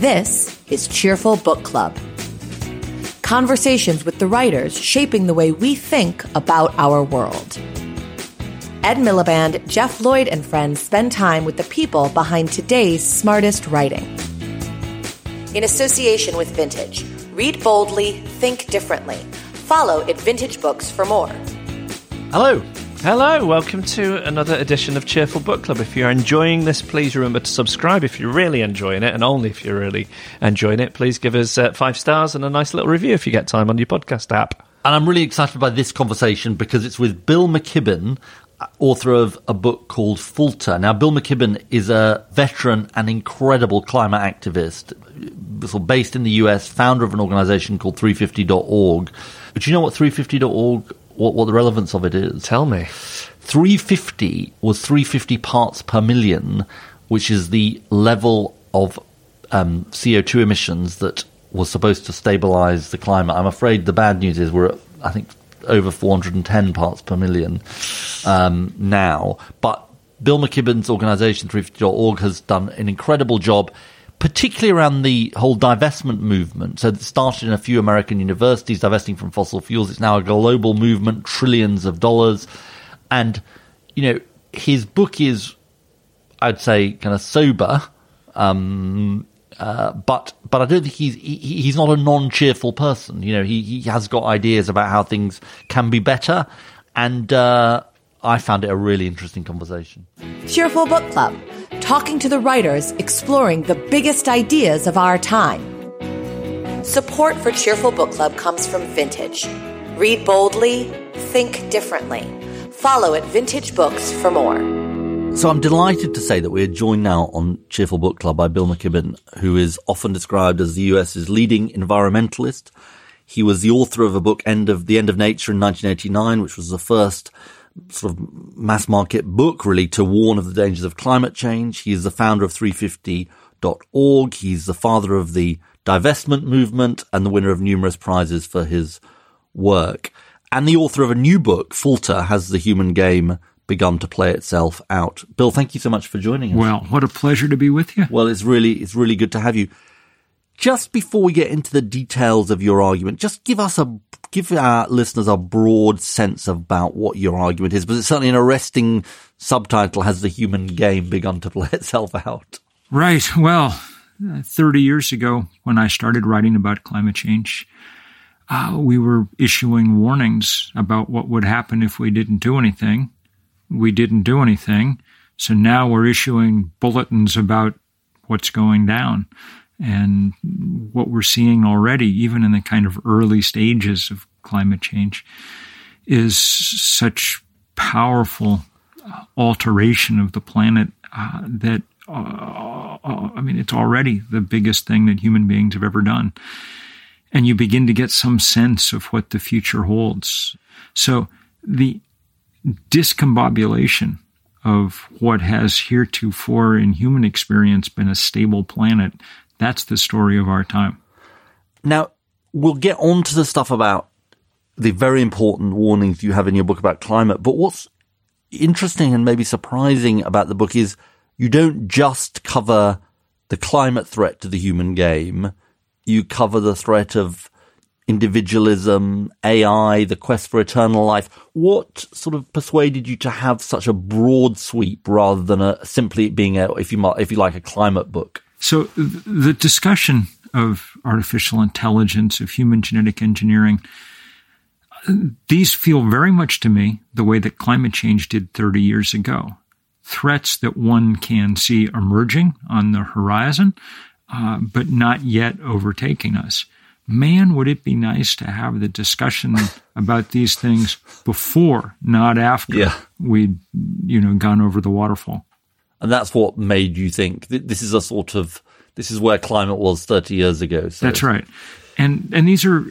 This is Cheerful Book Club. Conversations with the writers shaping the way we think about our world. Ed Miliband, Geoff Lloyd, and friends spend time with the people behind today's smartest writing. In association with Vintage, read boldly, think differently. Follow at Vintage Books for more. Hello. Hello, welcome to another edition of Cheerful Book Club. If you're enjoying this, please remember to subscribe if you're really enjoying it, and only if you're really enjoying it. Please give us uh, five stars and a nice little review if you get time on your podcast app. And I'm really excited by this conversation because it's with Bill McKibben, author of a book called Falter. Now, Bill McKibben is a veteran and incredible climate activist, based in the US, founder of an organization called 350.org. But you know what 350.org what, what the relevance of it is. Tell me. 350 was 350 parts per million, which is the level of um, CO2 emissions that was supposed to stabilize the climate. I'm afraid the bad news is we're at, I think, over 410 parts per million um, now. But Bill McKibben's organization, 350.org, has done an incredible job particularly around the whole divestment movement. So it started in a few American universities divesting from fossil fuels. It's now a global movement, trillions of dollars. And, you know, his book is, I'd say, kind of sober. Um, uh, but but I don't think he's he, he's not a non cheerful person. You know, he he has got ideas about how things can be better, and uh, I found it a really interesting conversation. Cheerful Book Club, talking to the writers, exploring the biggest ideas of our time. Support for Cheerful Book Club comes from Vintage. Read boldly, think differently. Follow at Vintage Books for more. So I'm delighted to say that we're joined now on Cheerful Book Club by Bill McKibben, who is often described as the US's leading environmentalist. He was the author of a book, End of the End of Nature in 1989, which was the first sort of mass market book really to warn of the dangers of climate change. He is the founder of 350.org. He's the father of the divestment movement and the winner of numerous prizes for his work. And the author of a new book, Falter, Has the Human Game Begun to Play Itself Out? Bill, thank you so much for joining us. Well, what a pleasure to be with you. Well, it's really, it's really good to have you. Just before we get into the details of your argument, just give us a give our listeners a broad sense about what your argument is, but it's certainly an arresting subtitle. Has the human game begun to play itself out? Right. Well, uh, 30 years ago, when I started writing about climate change, uh, we were issuing warnings about what would happen if we didn't do anything. We didn't do anything. So now we're issuing bulletins about what's going down. And what we're seeing already, even in the kind of early stages of climate change, is such powerful uh, alteration of the planet uh, that, uh, uh, I mean, it's already the biggest thing that human beings have ever done. And you begin to get some sense of what the future holds. So the discombobulation of what has heretofore in human experience been a stable planet that's the story of our time. Now, we'll get on to the stuff about the very important warnings you have in your book about climate. But what's interesting and maybe surprising about the book is you don't just cover the climate threat to the human game. You cover the threat of individualism, AI, the quest for eternal life. What sort of persuaded you to have such a broad sweep rather than a simply being a, if you if you like, a climate book? So the discussion of artificial intelligence, of human genetic engineering, these feel very much to me the way that climate change did 30 years ago. Threats that one can see emerging on the horizon, uh, but not yet overtaking us. Man, would it be nice to have the discussion about these things before, not after yeah. we'd, you know, gone over the waterfall. And that's what made you think this is a sort of this is where climate was 30 years ago. So. That's right. And and these are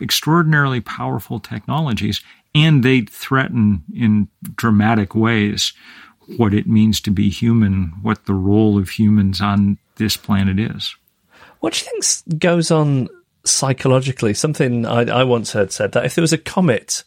extraordinarily powerful technologies and they threaten in dramatic ways what it means to be human, what the role of humans on this planet is. What do you think goes on psychologically? Something I, I once heard said that if there was a comet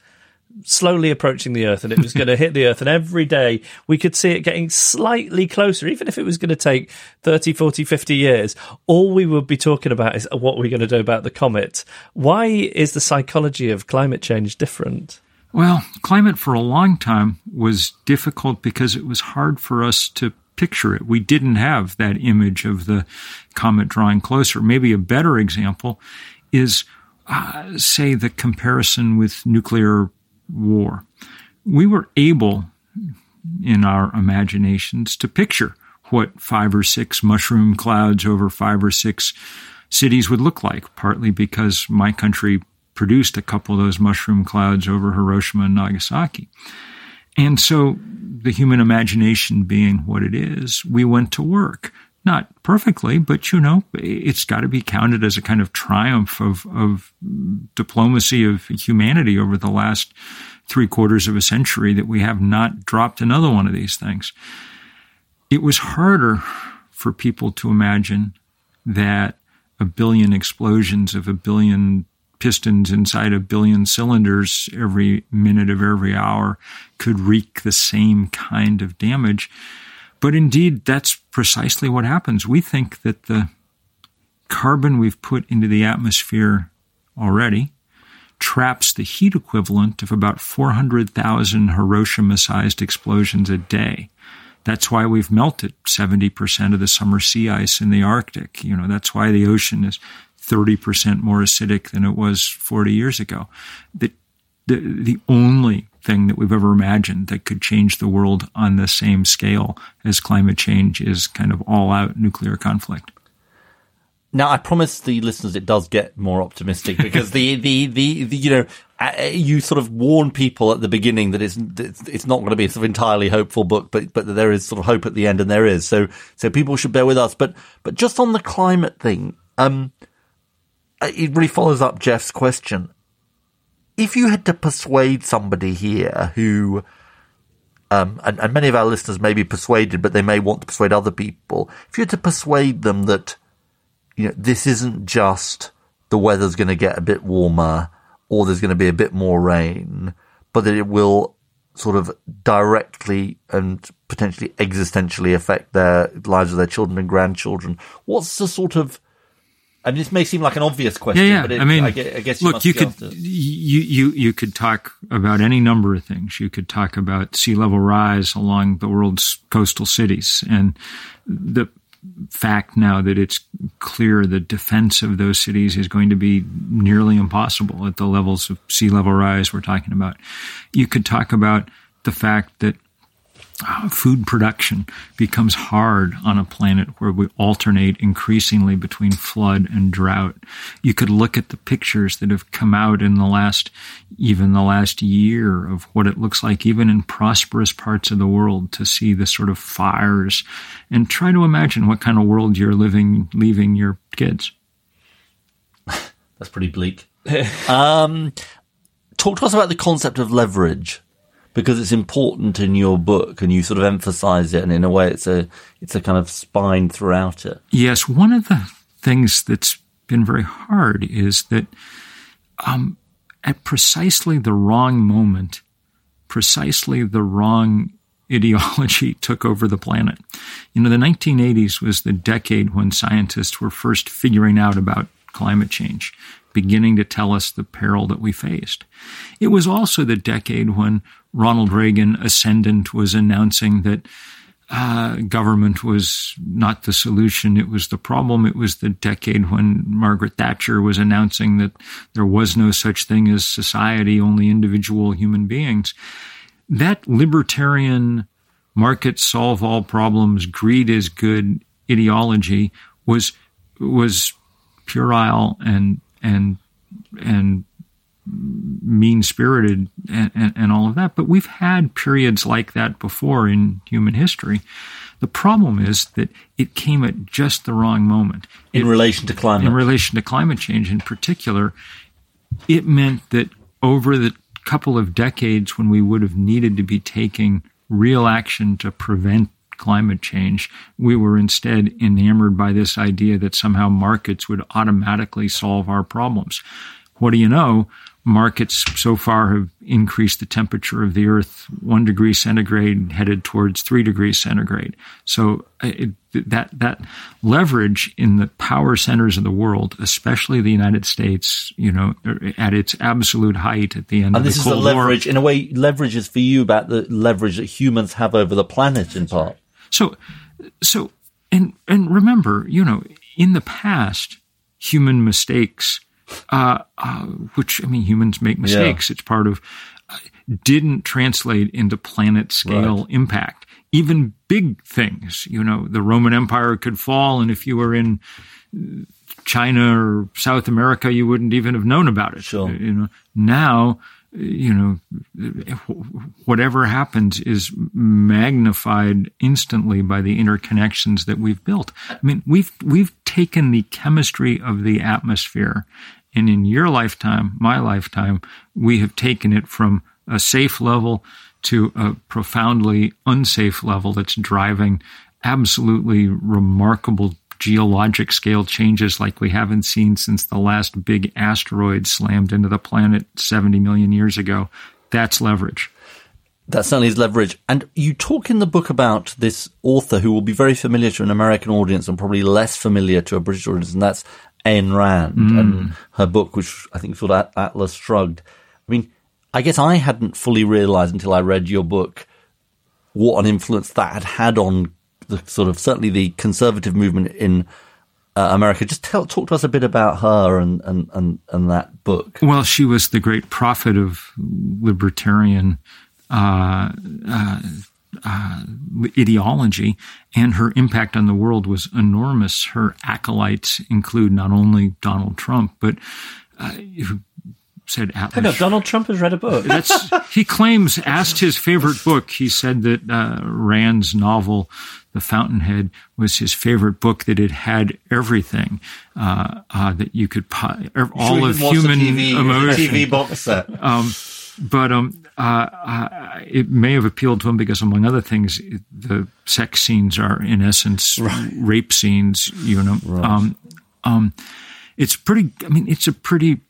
slowly approaching the Earth and it was going to hit the Earth. And every day we could see it getting slightly closer, even if it was going to take 30, 40, 50 years. All we would be talking about is what we're going to do about the comet. Why is the psychology of climate change different? Well, climate for a long time was difficult because it was hard for us to picture it. We didn't have that image of the comet drawing closer. Maybe a better example is, uh, say, the comparison with nuclear war. We were able, in our imaginations, to picture what five or six mushroom clouds over five or six cities would look like, partly because my country produced a couple of those mushroom clouds over Hiroshima and Nagasaki. And so, the human imagination being what it is, we went to work not perfectly, but you know, it's got to be counted as a kind of triumph of, of diplomacy of humanity over the last three quarters of a century that we have not dropped another one of these things. It was harder for people to imagine that a billion explosions of a billion pistons inside a billion cylinders every minute of every hour could wreak the same kind of damage but indeed, that's precisely what happens. We think that the carbon we've put into the atmosphere already traps the heat equivalent of about 400,000 Hiroshima sized explosions a day. That's why we've melted 70% of the summer sea ice in the Arctic. You know, that's why the ocean is 30% more acidic than it was 40 years ago. The, the, the only thing that we've ever imagined that could change the world on the same scale as climate change is kind of all out nuclear conflict. Now, I promise the listeners it does get more optimistic because the, the, the, the, you know, uh, you sort of warn people at the beginning that it's, it's not going to be a sort of entirely hopeful book, but, but there is sort of hope at the end and there is. So, so people should bear with us. But, but just on the climate thing, um, it really follows up Geoff's question if you had to persuade somebody here who, um, and, and, many of our listeners may be persuaded, but they may want to persuade other people. If you had to persuade them that, you know, this isn't just the weather's going to get a bit warmer or there's going to be a bit more rain, but that it will sort of directly and potentially existentially affect their lives of their children and grandchildren. What's the sort of I mean, this may seem like an obvious question, yeah, yeah. but it, I mean, I guess, you look, you could you, you you could talk about any number of things. You could talk about sea level rise along the world's coastal cities, and the fact now that it's clear the defense of those cities is going to be nearly impossible at the levels of sea level rise we're talking about. You could talk about the fact that food production becomes hard on a planet where we alternate increasingly between flood and drought. You could look at the pictures that have come out in the last, even the last year of what it looks like, even in prosperous parts of the world, to see the sort of fires and try to imagine what kind of world you're living, leaving your kids. That's pretty bleak. um, talk to us about the concept of leverage because it's important in your book and you sort of emphasize it and in a way it's a it's a kind of spine throughout it. Yes, one of the things that's been very hard is that um, at precisely the wrong moment, precisely the wrong ideology took over the planet. You know, the 1980s was the decade when scientists were first figuring out about climate change, beginning to tell us the peril that we faced. It was also the decade when Ronald Reagan, ascendant, was announcing that uh, government was not the solution, it was the problem. It was the decade when Margaret Thatcher was announcing that there was no such thing as society, only individual human beings. That libertarian market solve all problems, greed is good ideology was was puerile and and and mean spirited and, and, and, all of that. But we've had periods like that before in human history. The problem is that it came at just the wrong moment. In It- relation to climate. in relation to climate change in particular, it meant that over the couple of decades when we would have needed to be taking real action to prevent climate change, we were instead enamored by this idea that somehow markets would automatically solve our problems. What do you know? Markets so far have increased the temperature of the earth one degree centigrade, headed towards three degrees centigrade. So uh, it, that that leverage in the power centers of the world, especially the United States, you know, at its absolute height at the end and this is the Cold War. leverage, in a way, leverage is for you about the leverage that humans have over the planet in part. So, so, and and remember, you know, in the past, human mistakes, uh, uh, which I mean, humans make mistakes. It's part of, uh, didn't translate into planet scale impact. Even big things, you know, the Roman Empire could fall, and if you were in China or South America, you wouldn't even have known about it. Sure. You know, now, you know, whatever happens is magnified instantly by the interconnections that we've built. I mean, we've we've taken the chemistry of the atmosphere, and in your lifetime, my lifetime, we have taken it from a safe level to a profoundly unsafe level that's driving absolutely remarkable geologic scale changes like we haven't seen since the last big asteroid slammed into the planet 70 million years ago. That's leverage. That certainly is leverage. And you talk in the book about this author who will be very familiar to an American audience and probably less familiar to a British audience, and that's Ayn Rand mm. and her book, which I think is called Atlas Shrugged. I mean, I guess I hadn't fully realized until I read your book what an influence that had had on the sort of certainly the conservative movement in uh, America. Just tell, talk to us a bit about her and, and, and, and that book. Well, she was the great prophet of libertarian uh, uh, uh, ideology, and her impact on the world was enormous. Her acolytes include not only Donald Trump, but uh, said Atlas. No, Donald Trump has read a book. That's he claims. Asked his favorite book, he said that uh, Rand's novel, The Fountainhead, was his favorite book. That it had everything uh, uh, that you could po- all of human emotion. TV box set. Um, but um, uh, uh, it may have appealed to him because, among other things, it- the sex scenes are in essence rape scenes. You know, um, um, it's pretty. I mean, it's a pretty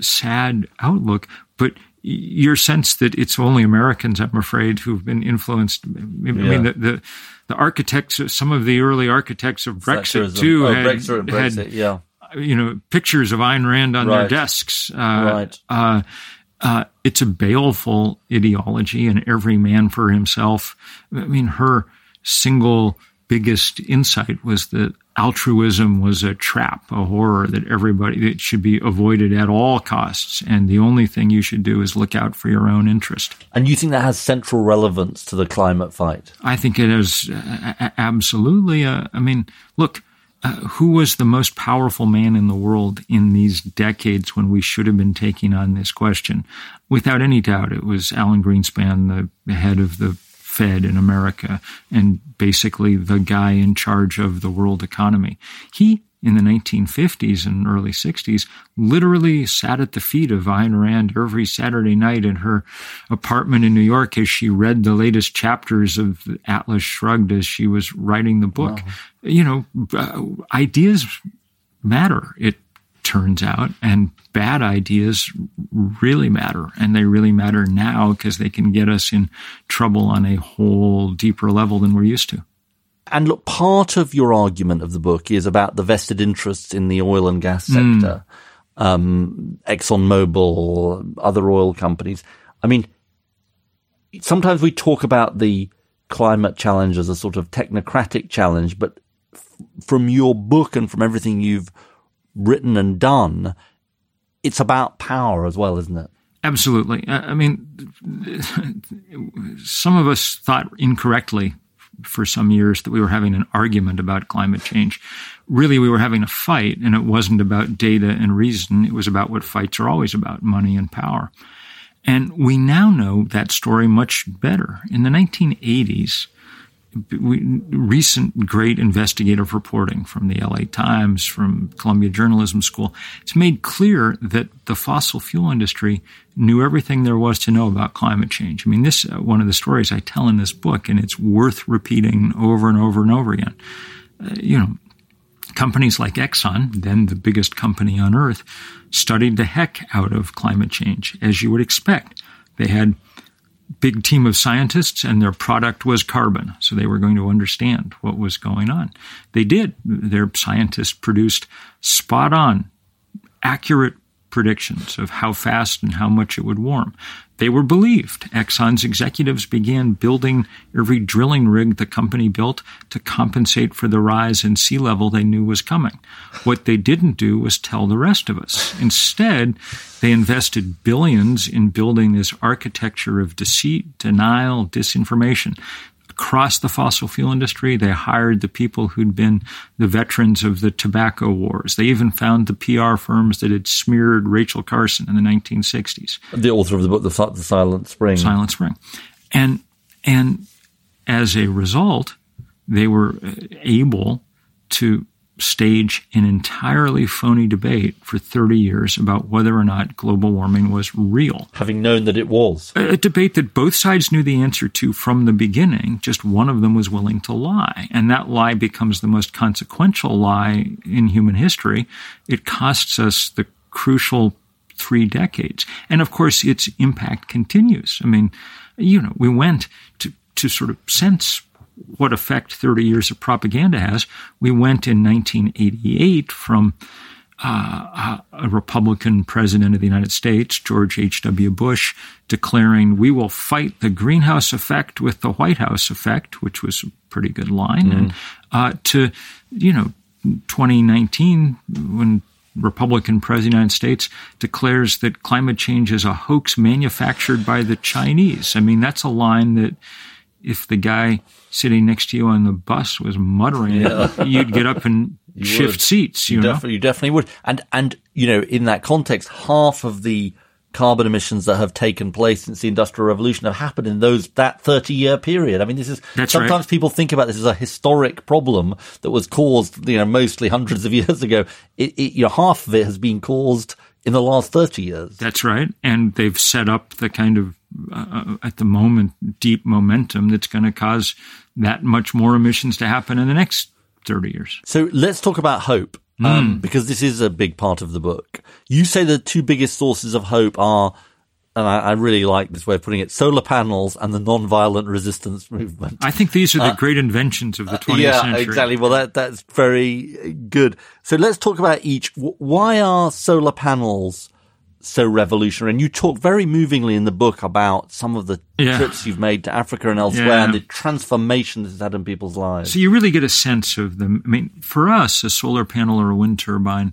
sad outlook. But your sense that it's only Americans, I'm afraid, who've been influenced. I mean, Yeah. the, the the architects, some of the early architects of Brexit too, Oh, had, Brexit, and had yeah. you know pictures of Ayn Rand on their desks. Uh, Right. Uh, uh, it's a baleful ideology, and every man for himself. I mean, her single biggest insight was that altruism was a trap, a horror that everybody that should be avoided at all costs, and the only thing you should do is look out for your own interest. And you think that has central relevance to the climate fight? I think it is uh, absolutely. Uh, I mean, look, uh, who was the most powerful man in the world in these decades when we should have been taking on this question? Without any doubt, it was Alan Greenspan, the head of the Fed in America, and basically the guy in charge of the world economy. He in the 1950s and early 60s literally sat at the feet of Ayn Rand every Saturday night in her apartment in New York as she read the latest chapters of Atlas Shrugged as she was writing the book. You know, uh, ideas matter, it turns out, and bad ideas really matter. And they really matter now because they can get us in trouble on a whole deeper level than we're used to. And look, part of your argument of the book is about the vested interests in the oil and gas sector, um, ExxonMobil, other oil companies. I mean, sometimes we talk about the climate challenge as a sort of technocratic challenge, but f- from your book and from everything you've written and done, it's about power as well, isn't it? Absolutely. I I mean, some of us thought incorrectly for some years that we were having an argument about climate change. Really, we were having a fight, and it wasn't about data and reason. It was about what fights are always about money and power. And we now know that story much better. In the 1980s, recent great investigative reporting from the LA Times, from Columbia Journalism School, it's made clear that the fossil fuel industry knew everything there was to know about climate change. I mean, this uh, one of the stories I tell in this book, and it's worth repeating over and over and over again. Uh, you know, companies like Exxon, then the biggest company on earth, studied the heck out of climate change, as you would expect. They had big team of scientists and their product was carbon. So they were going to understand what was going on. They did. Their scientists produced spot on, accurate predictions of how fast and how much it would warm. They were believed. Exxon's executives began building every drilling rig the company built to compensate for the rise in sea level they knew was coming. What they didn't do was tell the rest of us. Instead, they invested billions in building this architecture of deceit, denial, disinformation across the fossil fuel industry. They hired the people who'd been the veterans of the tobacco wars. They even found the PR firms that had smeared Rachel Carson in the 1960s. The author of the book, The, the Silent Spring. Silent Spring. And, and as a result, they were uh, able to stage an entirely phony debate for 30 years about whether or not global warming was real. Having known that it was. A, a, debate that both sides knew the answer to from the beginning, just one of them was willing to lie. And that lie becomes the most consequential lie in human history. It costs us the crucial three decades. And of course, its impact continues. I mean, you know, we went to, to sort of sense what effect 30 years of propaganda has. We went in 1988 from uh, a Republican president of the United States, George H.W. Bush, declaring, We will fight the greenhouse effect with the White House effect, which was a pretty good line, mm. and uh, to, you know, 2019, when Republican president of the United States declares that climate change is a hoax manufactured by the Chinese. I mean, that's a line that if the guy sitting next to you on the bus was muttering, yeah. you'd get up and you shift would. seats. You, you you definitely would. And and you know, in that context, half of the carbon emissions that have taken place since the industrial revolution have happened in those that 30 year period. I mean, this is That's sometimes right. people think about this as a historic problem that was caused, you know, mostly hundreds of years ago. It, it, you know, half of it has been caused in the last 30 years. That's right. And they've set up the kind of, uh, uh at the moment, deep momentum that's going to cause that much more emissions to happen in the next 30 years. So let's talk about hope. Um, mm. because this is a big part of the book. You say the two biggest sources of hope are, and I, I, really like this way of putting it, solar panels and the non-violent resistance movement. I think these are the uh, great inventions of the 20th uh, yeah, century. exactly. Well, that, that's very good. So let's talk about each. Why are solar panels so revolutionary. And you talk very movingly in the book about some of the yeah. trips you've made to Africa and elsewhere yeah. and the transformation has had in people's lives. So you really get a sense of them. I mean, for us, a solar panel or a wind turbine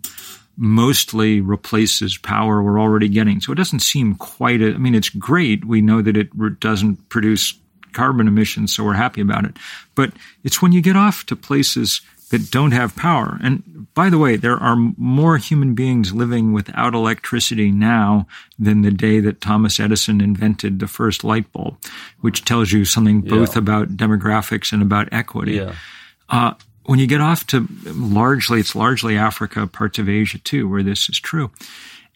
mostly replaces power we're already getting. So it doesn't seem quite a, I mean, it's great. We know that it doesn't produce carbon emissions, so we're happy about it. But it's when you get off to places that don't have power. And by the way, there are more human beings living without electricity now than the day that Thomas Edison invented the first light bulb, which tells you something both yeah. about demographics and about equity. Yeah. Uh, when you get off to largely, it's largely Africa, parts of Asia too, where this is true.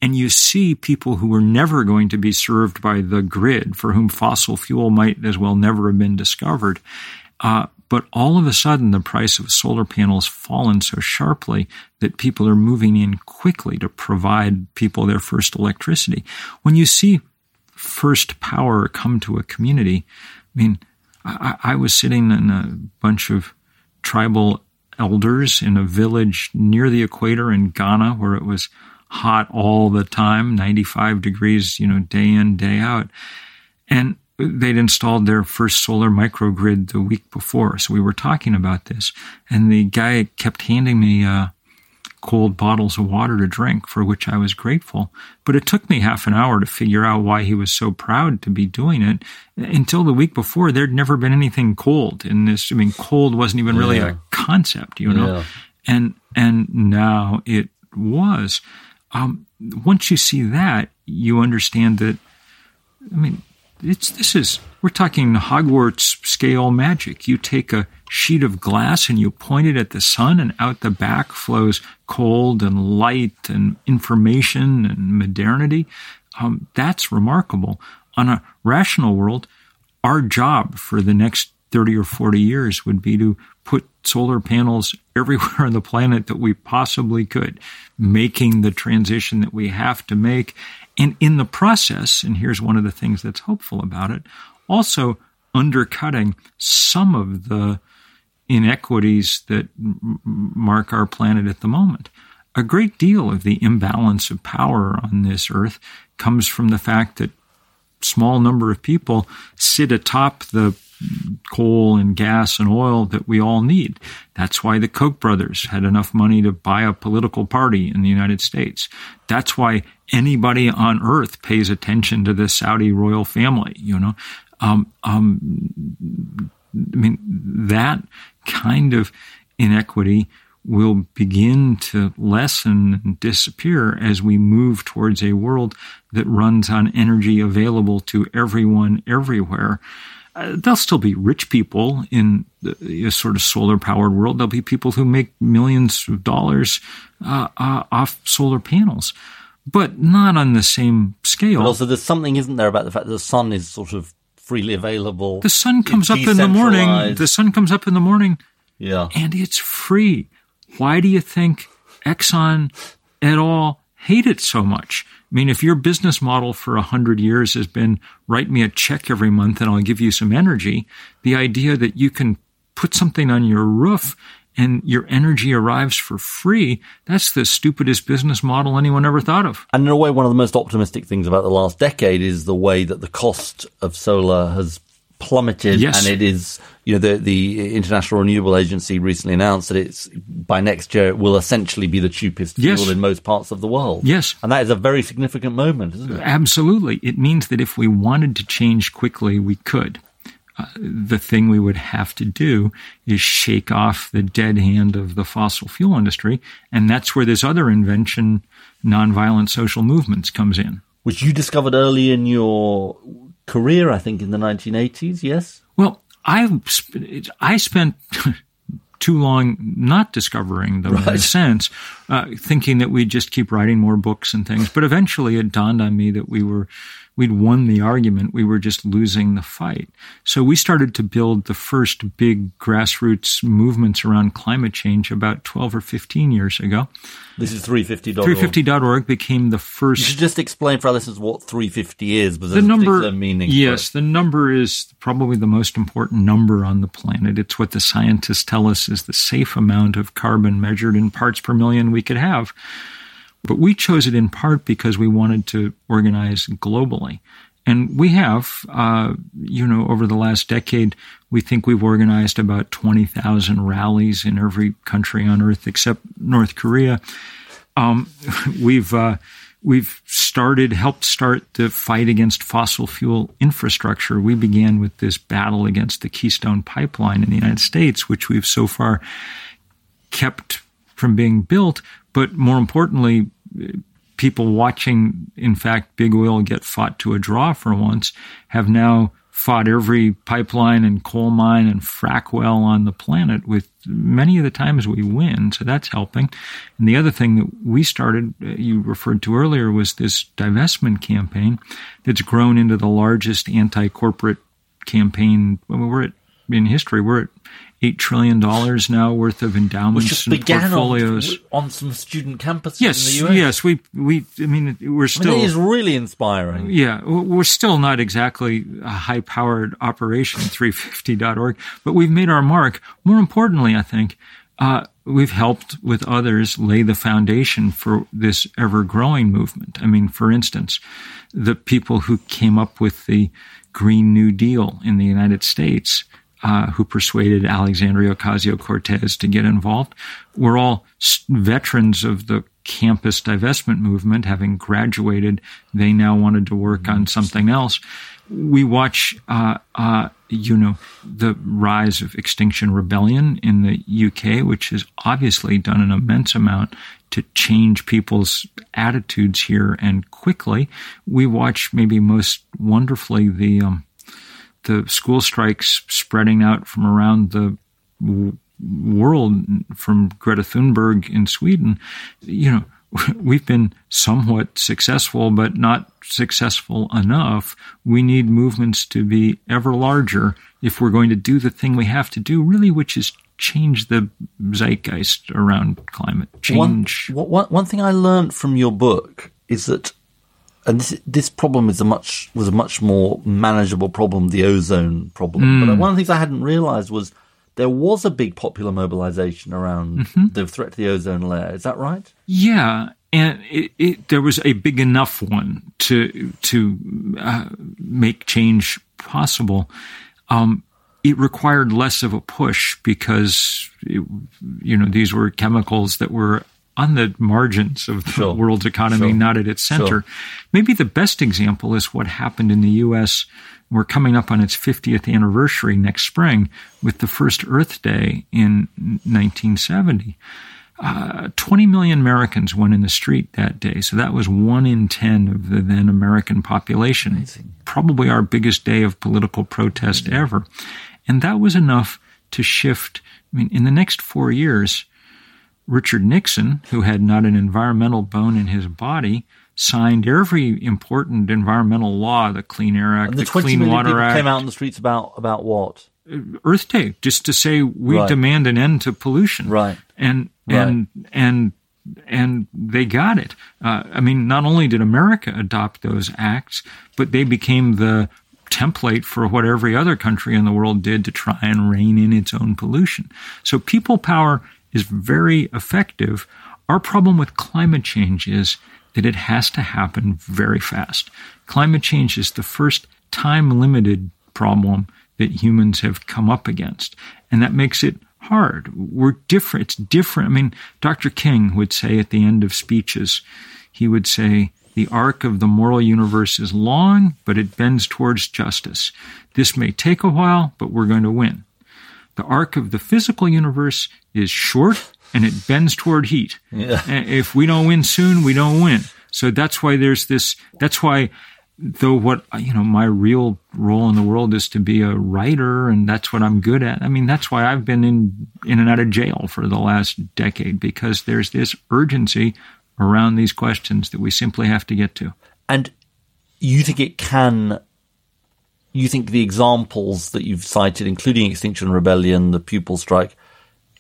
And you see people who were never going to be served by the grid, for whom fossil fuel might as well never have been discovered. Uh, but all of a sudden, the price of solar panels fallen so sharply that people are moving in quickly to provide people their first electricity. When you see first power come to a community, I mean, I, I was sitting in a bunch of tribal elders in a village near the equator in Ghana where it was hot all the time, 95 degrees, you know, day in, day out. And they'd installed their first solar microgrid the week before. So we were talking about this, and the guy kept handing me uh, cold bottles of water to drink, for which I was grateful. But it took me half an hour to figure out why he was so proud to be doing it. Until the week before, there'd never been anything cold in this. I mean, cold wasn't even really yeah. a concept, you know. Yeah. And and now it was. Um, once you see that, you understand that. I mean, it's this is we're talking Hogwarts scale magic. You take a sheet of glass and you point it at the sun, and out the back flows cold and light and information and modernity. Um, that's remarkable. On a rational world, our job for the next 30 or 40 years would be to put solar panels everywhere on the planet that we possibly could, making the transition that we have to make. And in the process, and here's one of the things that's hopeful about it, also undercutting some of the inequities that mark our planet at the moment. A great deal of the imbalance of power on this earth comes from the fact that small number of people sit atop the coal and gas and oil that we all need. That's why the Koch brothers had enough money to buy a political party in the United States. That's why anybody on earth pays attention to the Saudi royal family, you know. Um, um, I mean, that kind of inequity will begin to lessen and disappear as we move towards a world that runs on energy available to everyone everywhere. Uh, there'll still be rich people in a sort of solar powered world. There'll be people who make millions of dollars uh, uh, off solar panels, but not on the same scale. But also, there's something, isn't there, about the fact that the sun is sort of freely available. The sun comes up in the morning. The sun comes up in the morning. Yeah. And it's free. Why do you think Exxon et al. hate it so much? I mean, if your business model for a hundred years has been write me a check every month and I'll give you some energy, the idea that you can put something on your roof and your energy arrives for free, that's the stupidest business model anyone ever thought of. And in a way, one of the most optimistic things about the last decade is the way that the cost of solar has plummeted yes. and it is you know the the international renewable agency recently announced that it's by next year it will essentially be the cheapest yes. fuel in most parts of the world yes and that is a very significant moment isn't it absolutely it means that if we wanted to change quickly we could uh, the thing we would have to do is shake off the dead hand of the fossil fuel industry and that's where this other invention nonviolent social movements comes in which you discovered early in your career, I think, in the 1980s, yes? Well, I, I spent too long not discovering them right. in a sense, uh, thinking that we'd just keep writing more books and things. But eventually it dawned on me that we were we'd won the argument. We were just losing the fight. So we started to build the first big grassroots movements around climate change about 12 or 15 years ago. This is 350.org. 350.org became the first. You should just explain for our listeners what 350 is, but the number, meaning. Yes, the number is probably the most important number on the planet. It's what the scientists tell us is the safe amount of carbon measured in parts per million we could have. But we chose it in part because we wanted to organize globally. And we have, uh, you know, over the last decade, we think we've organized about 20,000 rallies in every country on earth except North Korea. Um, we've, uh, we've started, helped start the fight against fossil fuel infrastructure. We began with this battle against the Keystone Pipeline in the United States, which we've so far kept from being built. But more importantly, people watching, in fact, big oil get fought to a draw for once have now fought every pipeline and coal mine and frack well on the planet with many of the times we win. So that's helping. And the other thing that we started, uh, you referred to earlier, was this divestment campaign that's grown into the largest anti-corporate campaign. I mean, we're at, in history, we're at eight trillion dollars now worth of endowments and began portfolios on, on, some student campuses yes, in the US. Yes, we we I mean we're still I mean, it is really inspiring. Yeah, we're still not exactly a high powered operation 350.org, but we've made our mark. More importantly, I think uh, we've helped with others lay the foundation for this ever growing movement. I mean, for instance, the people who came up with the Green New Deal in the United States uh, who persuaded Alexandria Ocasio Cortez to get involved, were all veterans of the campus divestment movement. Having graduated, they now wanted to work on something else. we watch, uh, uh, you know, the rise of Extinction Rebellion in the UK, which has obviously done an immense amount to change people's attitudes here and quickly. We watch maybe most wonderfully the um, the school strikes spreading out from around the w- world, from Greta Thunberg in Sweden. You know, we've been somewhat successful, but not successful enough. We need movements to be ever larger if we're going to do the thing we have to do, really, which is change the zeitgeist around climate change. One, one, one thing I learned from your book is that, and this, this problem is a much was a much more manageable problem, the ozone problem. Mm. But one of the things I hadn't realised was there was a big popular mobilization around mm-hmm. the threat to the ozone layer. Is that right? Yeah, and it, it, there was a big enough one to to uh, make change possible. Um, it required less of a push because it, you know these were chemicals that were on the margins of the sure. world's economy, sure. not at its center. Sure. Maybe the best example is what happened in the U.S. We're coming up on its 50th anniversary next spring with the first Earth Day in 1970. Uh, 20 million Americans went in the street that day. So that was one in 10 of the then American population. Amazing. Probably our biggest day of political protest Amazing. ever. And that was enough to shift. I mean, in the next four years, Richard Nixon, who had not an environmental bone in his body, signed every important environmental law, the Clean Air Act, and the, the Clean Water Act. Came out in the streets about about what? Earth Day, just to say we right. demand an end to pollution. Right. And and right. and and they got it. Uh, I mean, not only did America adopt those acts, but they became the template for what every other country in the world did to try and rein in its own pollution. So people power is very effective. Our problem with climate change is that it has to happen very fast. Climate change is the first time limited problem that humans have come up against. And that makes it hard. We're different. It's different. I mean, Dr. King would say at the end of speeches, he would say, the arc of the moral universe is long, but it bends towards justice. This may take a while, but we're going to win. The arc of the physical universe is short and it bends toward heat. Yeah. If we don't win soon, we don't win. So that's why there's this, that's why though what you know my real role in the world is to be a writer and that's what I'm good at. I mean that's why I've been in in and out of jail for the last decade because there's this urgency around these questions that we simply have to get to. And you think it can you think the examples that you've cited including Extinction Rebellion, the pupil strike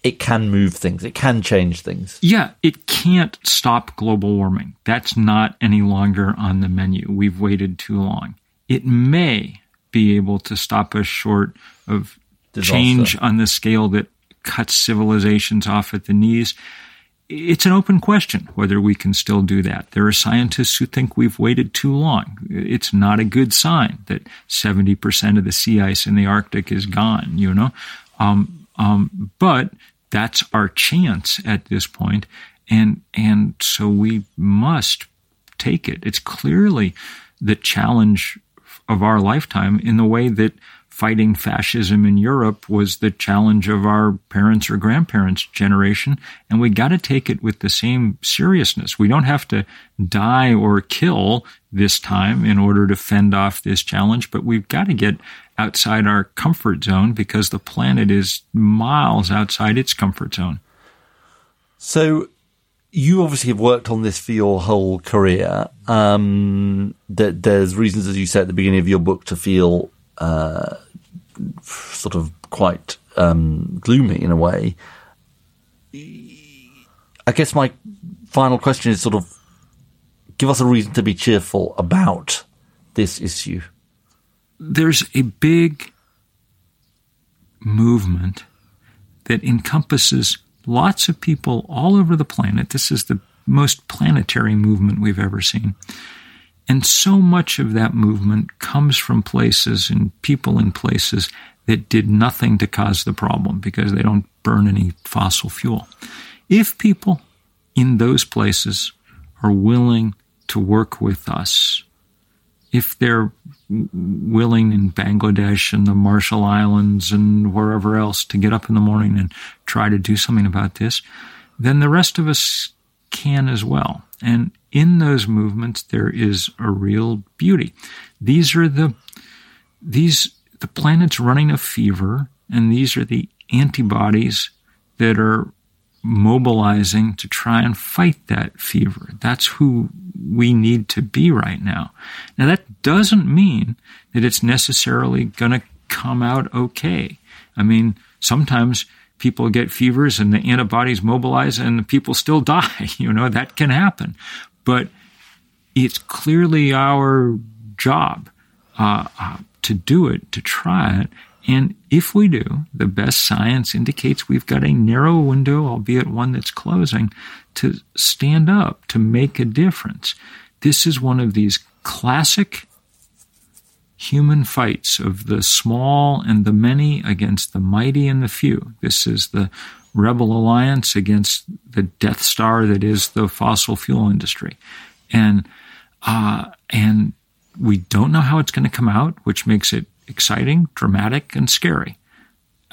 it can move things. It can change things. Yeah, it can't stop global warming. That's not any longer on the menu. We've waited too long. It may be able to stop us short of Disaster. change on the scale that cuts civilizations off at the knees. It's an open question whether we can still do that. There are scientists who think we've waited too long. It's not a good sign that 70% of the sea ice in the Arctic is gone, you know? Um, um, but that's our chance at this point, and and so we must take it. It's clearly the challenge of our lifetime in the way that fighting fascism in Europe was the challenge of our parents or grandparents' generation, and we got to take it with the same seriousness. We don't have to die or kill this time in order to fend off this challenge, but we've got to get outside our comfort zone because the planet is miles outside its comfort zone. So, you obviously have worked on this for your whole career. Um, that there's reasons, as you said at the beginning of your book, to feel uh, sort of quite um, gloomy in a way. I guess my final question is sort of give us a reason to be cheerful about this issue there's a big movement that encompasses lots of people all over the planet. This is the most planetary movement we've ever seen. And so much of that movement comes from places and people in places that did nothing to cause the problem because they don't burn any fossil fuel. If people in those places are willing to work with us if they're willing in Bangladesh and the Marshall Islands and wherever else to get up in the morning and try to do something about this, then the rest of us can as well. And in those movements, there is a real beauty. These are the, these, the planet's running a fever, and these are the antibodies that are mobilizing to try and fight that fever. That's who we need to be right now. Now, that doesn't mean that it's necessarily going to come out okay. I mean, sometimes people get fevers and the antibodies mobilize and the people still die. You know, that can happen. But it's clearly our job uh, to do it, to try it, and if we do, the best science indicates we've got a narrow window, albeit one that's closing, to stand up, to make a difference. This is one of these classic human fights of the small and the many against the mighty and the few. This is the rebel alliance against the Death Star that is the fossil fuel industry. And, uh, and we don't know how it's going to come out, which makes it exciting, dramatic, and scary.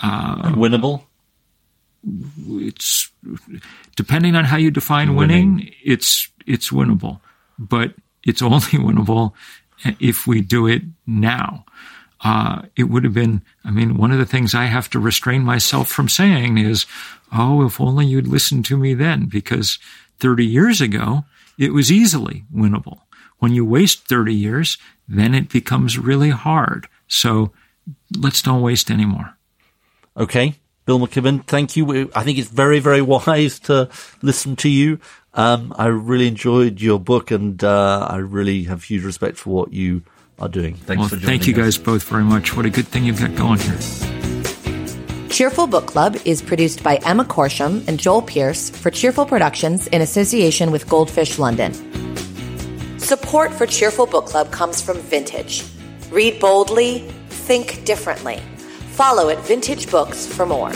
Uh, winnable. It's depending on how you define winning, winning. It's it's winnable, but it's only winnable if we do it now. Uh, it would have been. I mean, one of the things I have to restrain myself from saying is, "Oh, if only you'd listened to me then," because 30 years ago it was easily winnable. When you waste 30 years, then it becomes really hard. So let's don't waste any more. Okay. Bill McKibben, thank you. I think it's very, very wise to listen to you. Um, I really enjoyed your book and uh, I really have huge respect for what you are doing. Thanks well, for joining Thank you guys both very much. What a good thing you've got going here. Cheerful Book Club is produced by Emma Corsham and Joel Pierce for Cheerful Productions in association with Goldfish London. Support for Cheerful Book Club comes from Vintage Read boldly, think differently. Follow at Vintage Books for more.